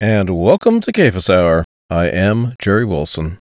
And welcome to Cephas Hour. I am Jerry Wilson.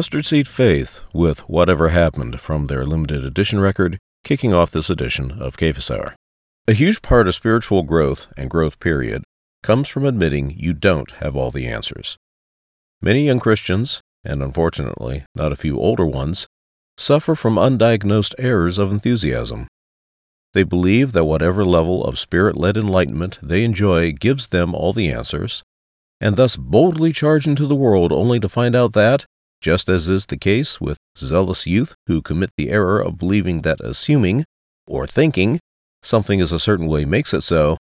Mustard Seed Faith with Whatever Happened from their limited edition record, kicking off this edition of Cephas Hour. A huge part of spiritual growth and growth period comes from admitting you don't have all the answers. Many young Christians, and unfortunately not a few older ones, suffer from undiagnosed errors of enthusiasm. They believe that whatever level of spirit led enlightenment they enjoy gives them all the answers, and thus boldly charge into the world only to find out that, just as is the case with zealous youth who commit the error of believing that assuming, or thinking, something is a certain way makes it so,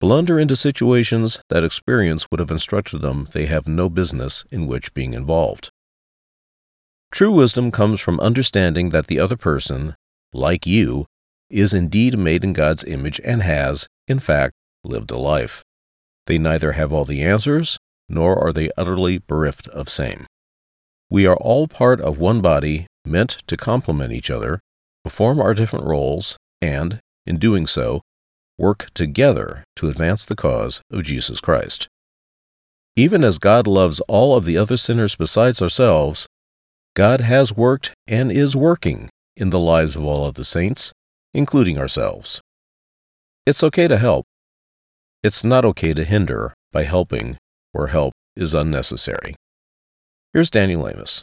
blunder into situations that experience would have instructed them they have no business in which being involved. True wisdom comes from understanding that the other person, like you, is indeed made in God's image and has, in fact, lived a life. They neither have all the answers, nor are they utterly bereft of same. We are all part of one body, meant to complement each other, perform our different roles, and, in doing so, work together to advance the cause of Jesus Christ. Even as God loves all of the other sinners besides ourselves, God has worked and is working in the lives of all of the saints, including ourselves. It's okay to help. It's not okay to hinder by helping where help is unnecessary. Here's Daniel Amos.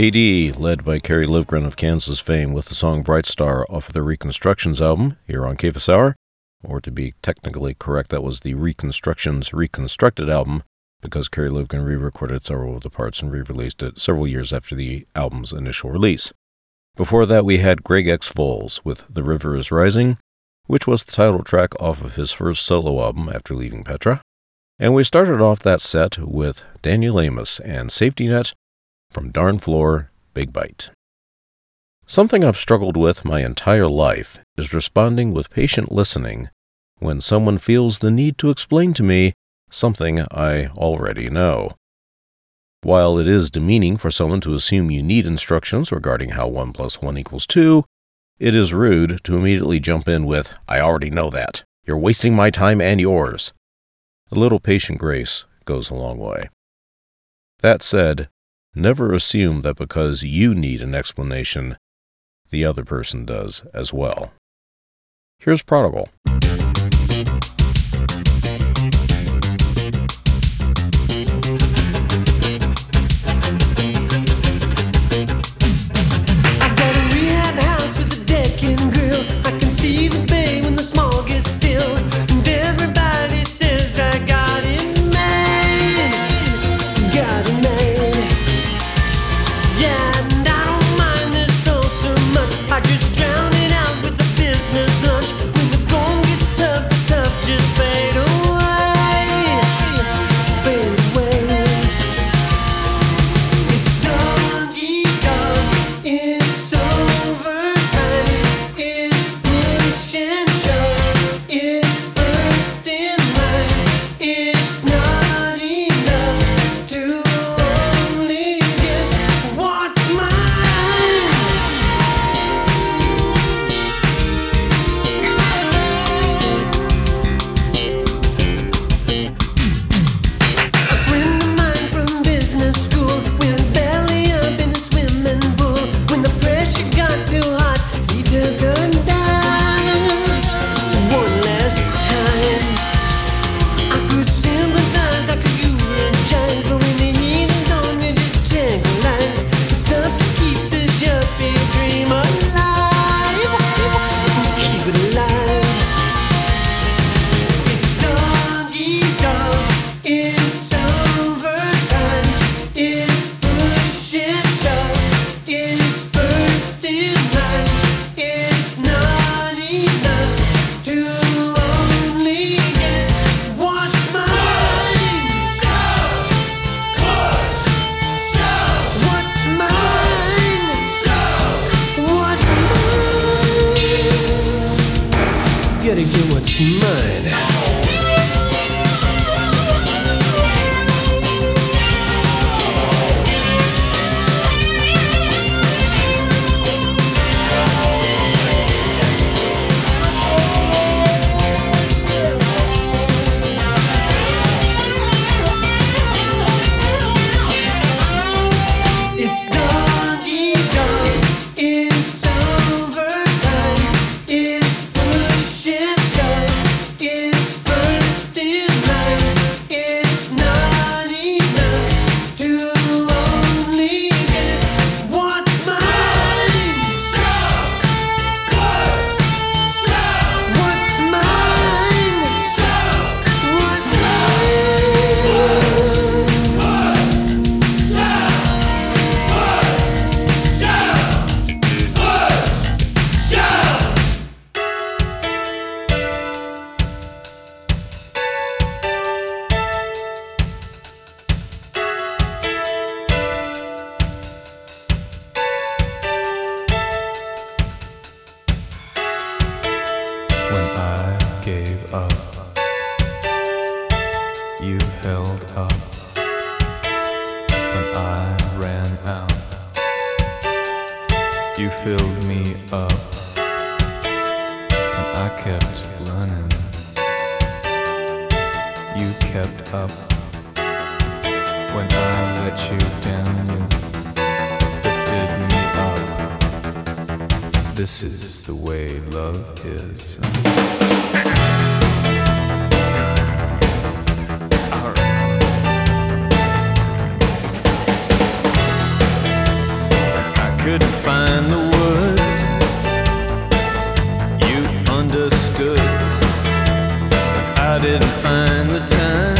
AD, led by Kerry Livgren of Kansas fame with the song Bright Star off of the Reconstructions album here on Cephas Hour. Or to be technically correct, that was the Reconstructions Reconstructed album because Kerry Livgren re recorded several of the parts and re released it several years after the album's initial release. Before that, we had Greg X. Volz with The River is Rising, which was the title track off of his first solo album after leaving Petra. And we started off that set with Daniel Amos and Safety Net from Darn Floor, Big Bite. Something I've struggled with my entire life is responding with patient listening when someone feels the need to explain to me something I already know. While it is demeaning for someone to assume you need instructions regarding how 1 plus 1 equals 2, it is rude to immediately jump in with, I already know that. You're wasting my time and yours. A little patient grace goes a long way. That said, Never assume that because you need an explanation, the other person does as well. Here's Prodigal. I didn't find the time.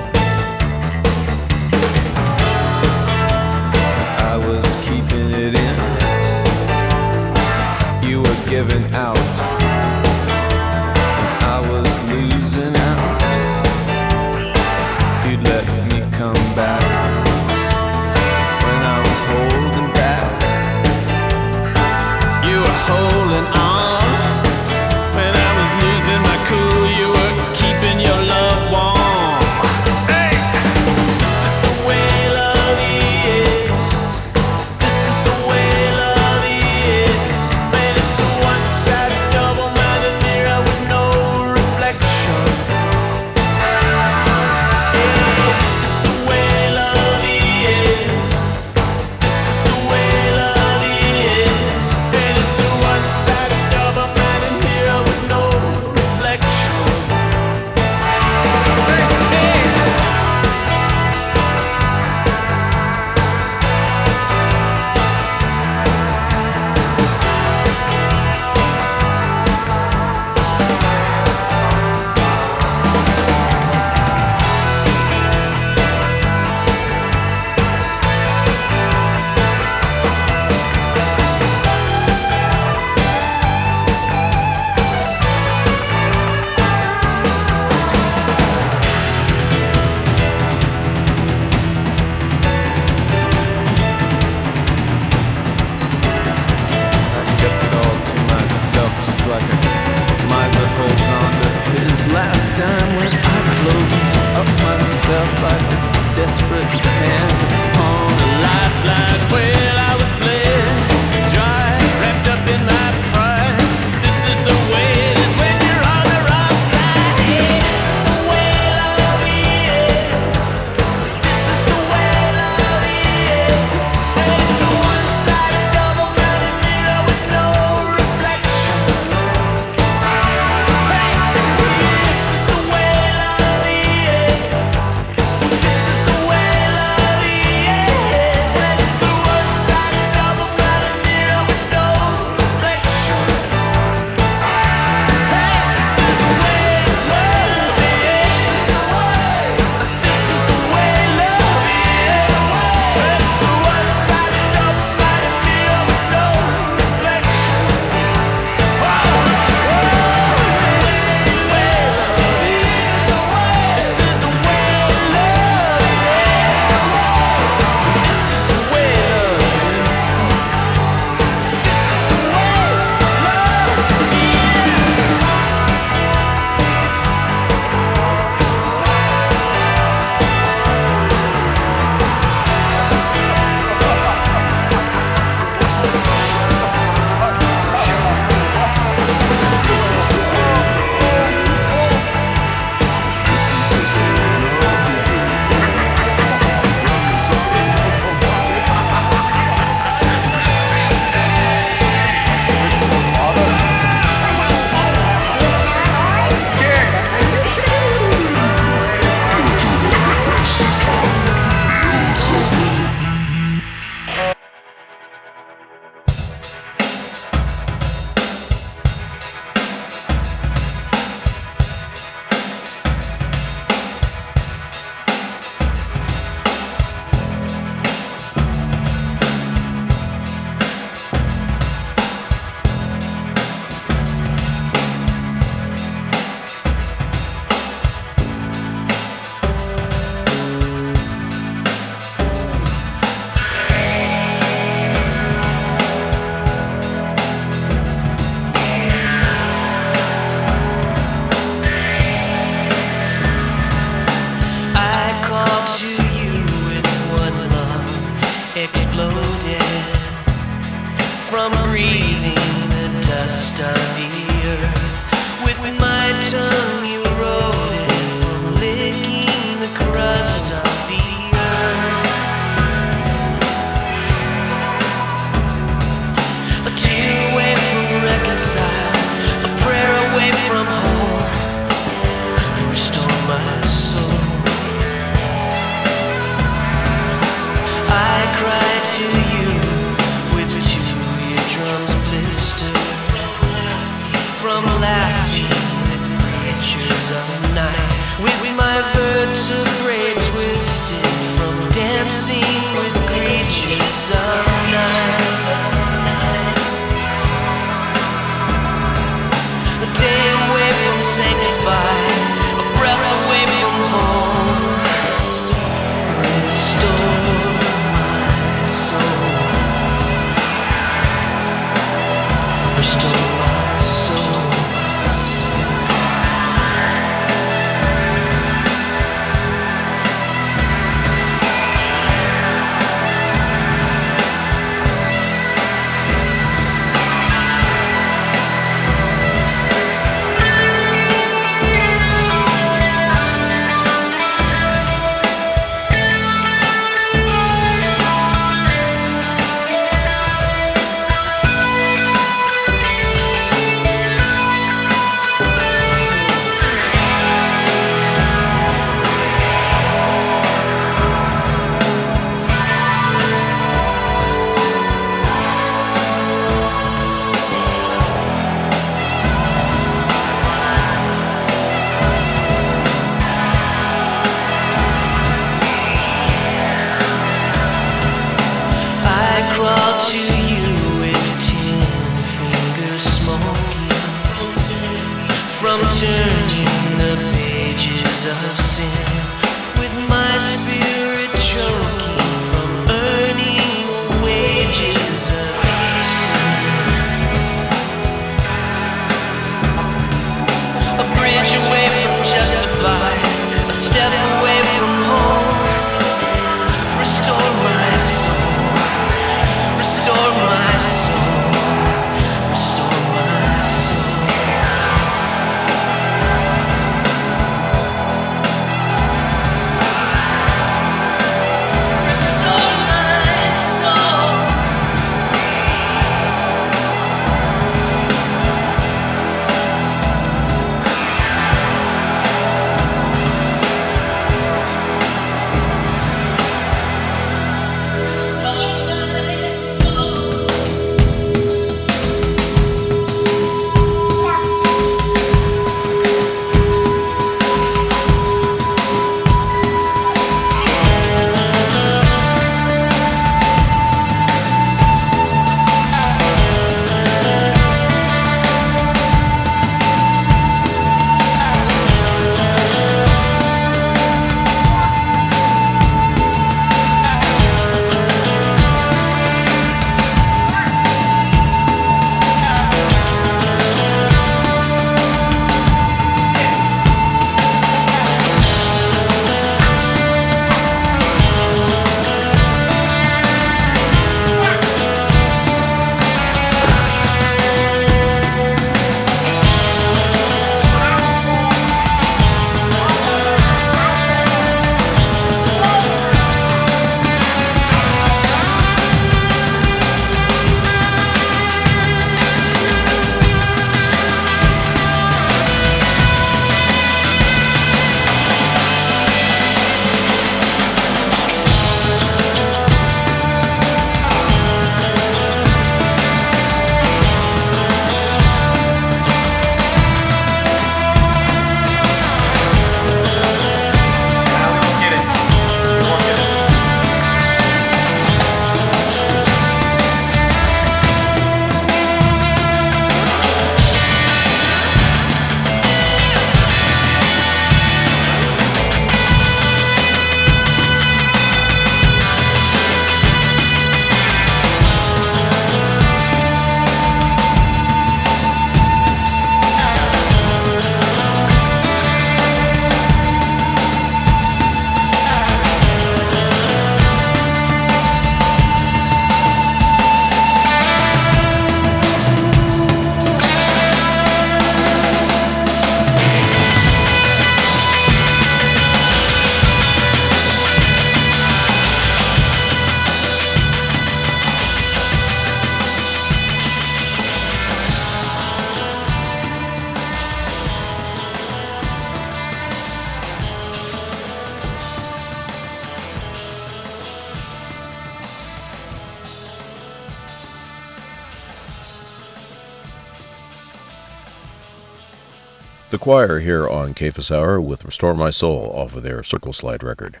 Here on Cephas Hour with Restore My Soul off of their Circle Slide record.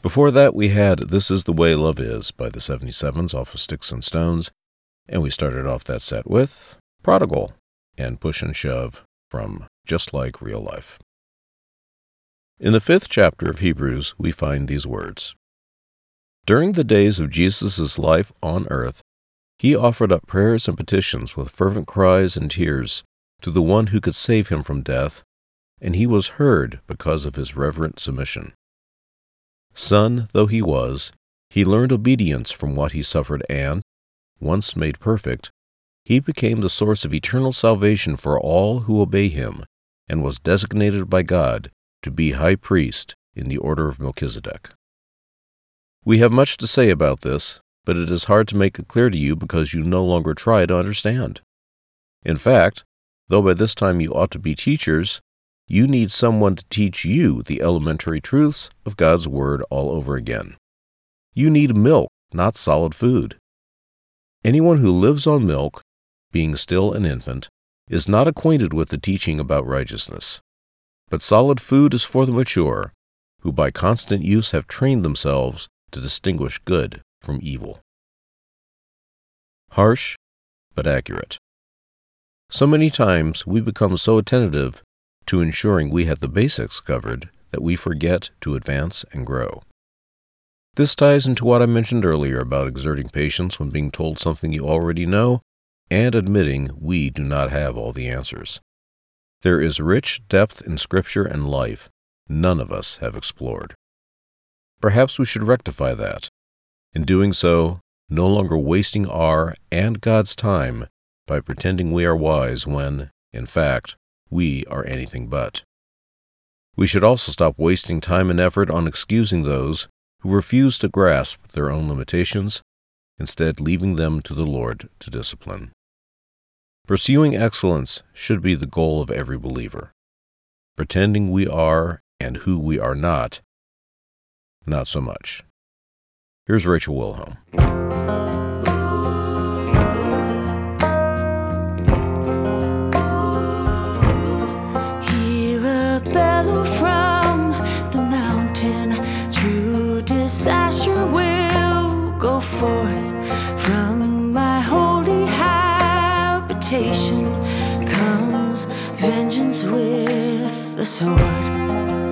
Before that, we had This Is the Way Love Is by the 77s off of Sticks and Stones, and we started off that set with Prodigal and Push and Shove from Just Like Real Life. In the fifth chapter of Hebrews, we find these words During the days of Jesus' life on earth, he offered up prayers and petitions with fervent cries and tears to the one who could save him from death, and he was heard because of his reverent submission. Son though he was, he learned obedience from what he suffered, and, once made perfect, he became the source of eternal salvation for all who obey him, and was designated by God to be high priest in the order of Melchizedek. We have much to say about this, but it is hard to make it clear to you because you no longer try to understand. In fact, though by this time you ought to be teachers, you need someone to teach you the elementary truths of God's Word all over again. You need milk, not solid food. Anyone who lives on milk, being still an infant, is not acquainted with the teaching about righteousness. But solid food is for the mature, who by constant use have trained themselves to distinguish good from evil. Harsh, but accurate. So many times we become so attentive to ensuring we have the basics covered that we forget to advance and grow. This ties into what I mentioned earlier about exerting patience when being told something you already know and admitting we do not have all the answers. There is rich depth in Scripture and life none of us have explored. Perhaps we should rectify that. In doing so, no longer wasting our and God's time by pretending we are wise when, in fact, we are anything but. We should also stop wasting time and effort on excusing those who refuse to grasp their own limitations, instead, leaving them to the Lord to discipline. Pursuing excellence should be the goal of every believer. Pretending we are and who we are not, not so much. Here's Rachel Wilhelm. Forth from my holy habitation. Comes vengeance with the sword.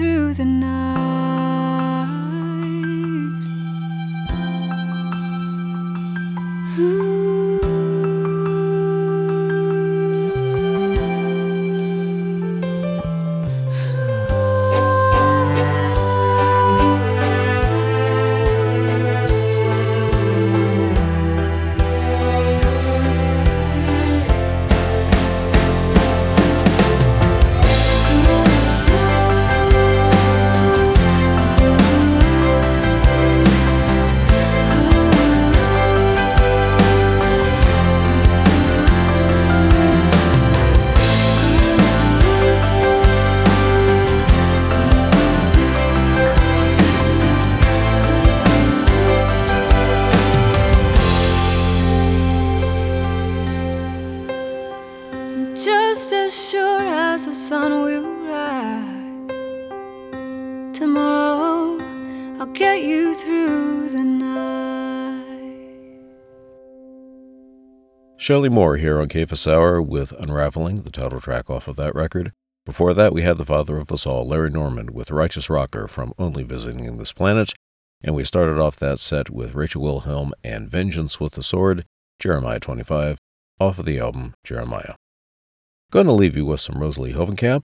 Through the night. Shelly Moore here on Cephas Hour with Unraveling, the title track off of that record. Before that, we had the father of us all, Larry Norman, with Righteous Rocker from Only Visiting This Planet. And we started off that set with Rachel Wilhelm and Vengeance with the Sword, Jeremiah 25, off of the album Jeremiah. Going to leave you with some Rosalie Hovenkamp,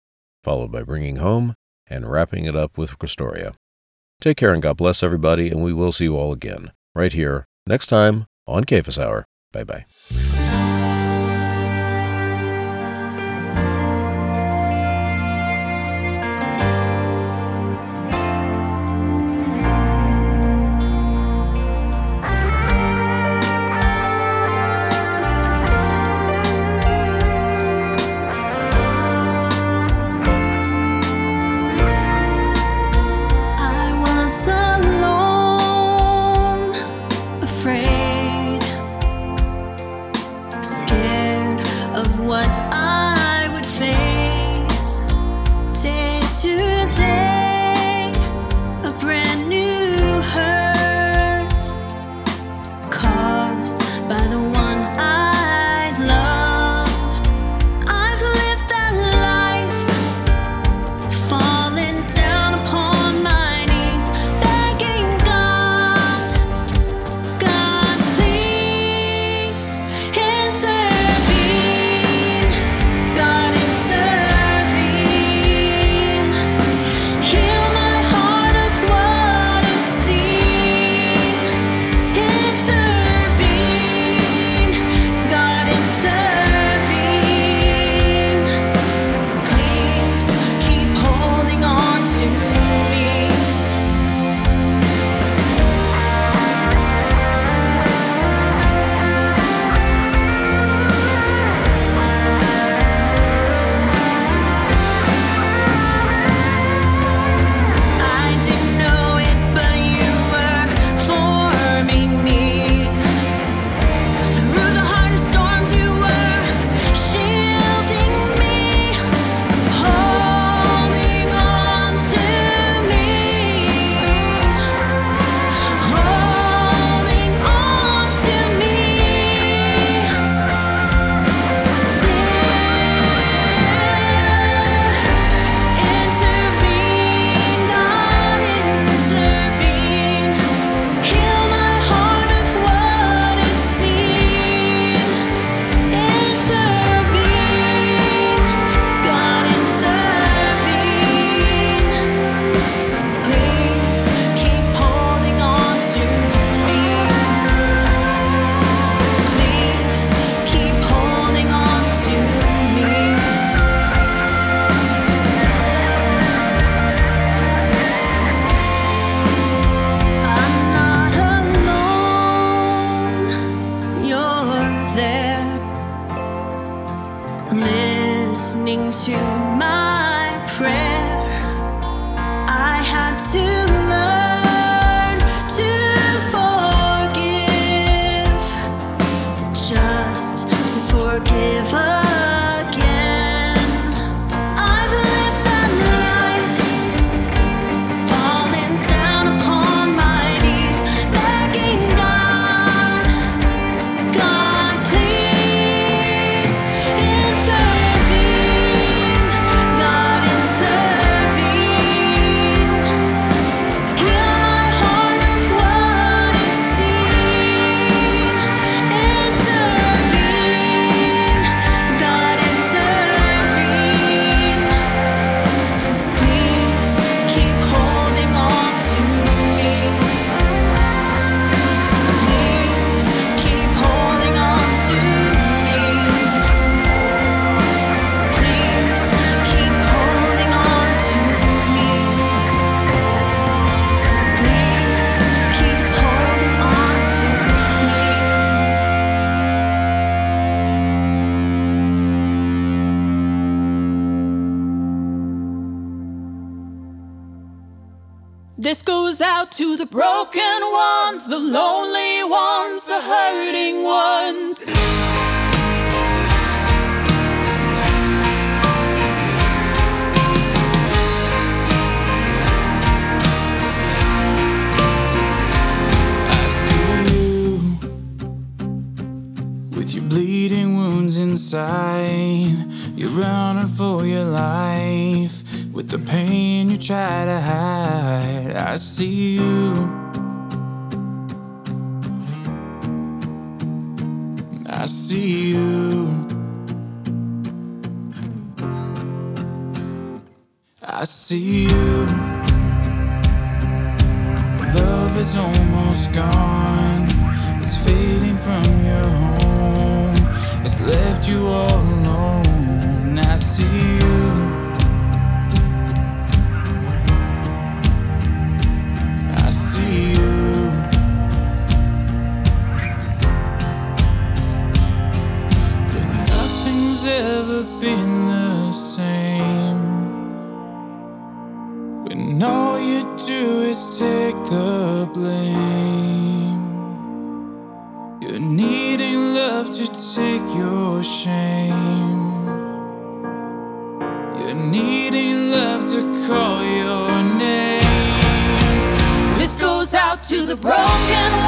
followed by Bringing Home, and wrapping it up with Crystoria. Take care and God bless everybody, and we will see you all again, right here, next time on Cephas Hour. Bye bye. This goes out to the broken ones, the lonely ones, the hurting ones. Your bleeding wounds inside. You're running for your life with the pain you try to hide. I see you. I see you. I see you. Love is almost gone. It's fading from your home. It's left you all alone. I see you. Ever been the same. When all you do is take the blame. You're needing love to take your shame. You're needing love to call your name. This goes out to the broken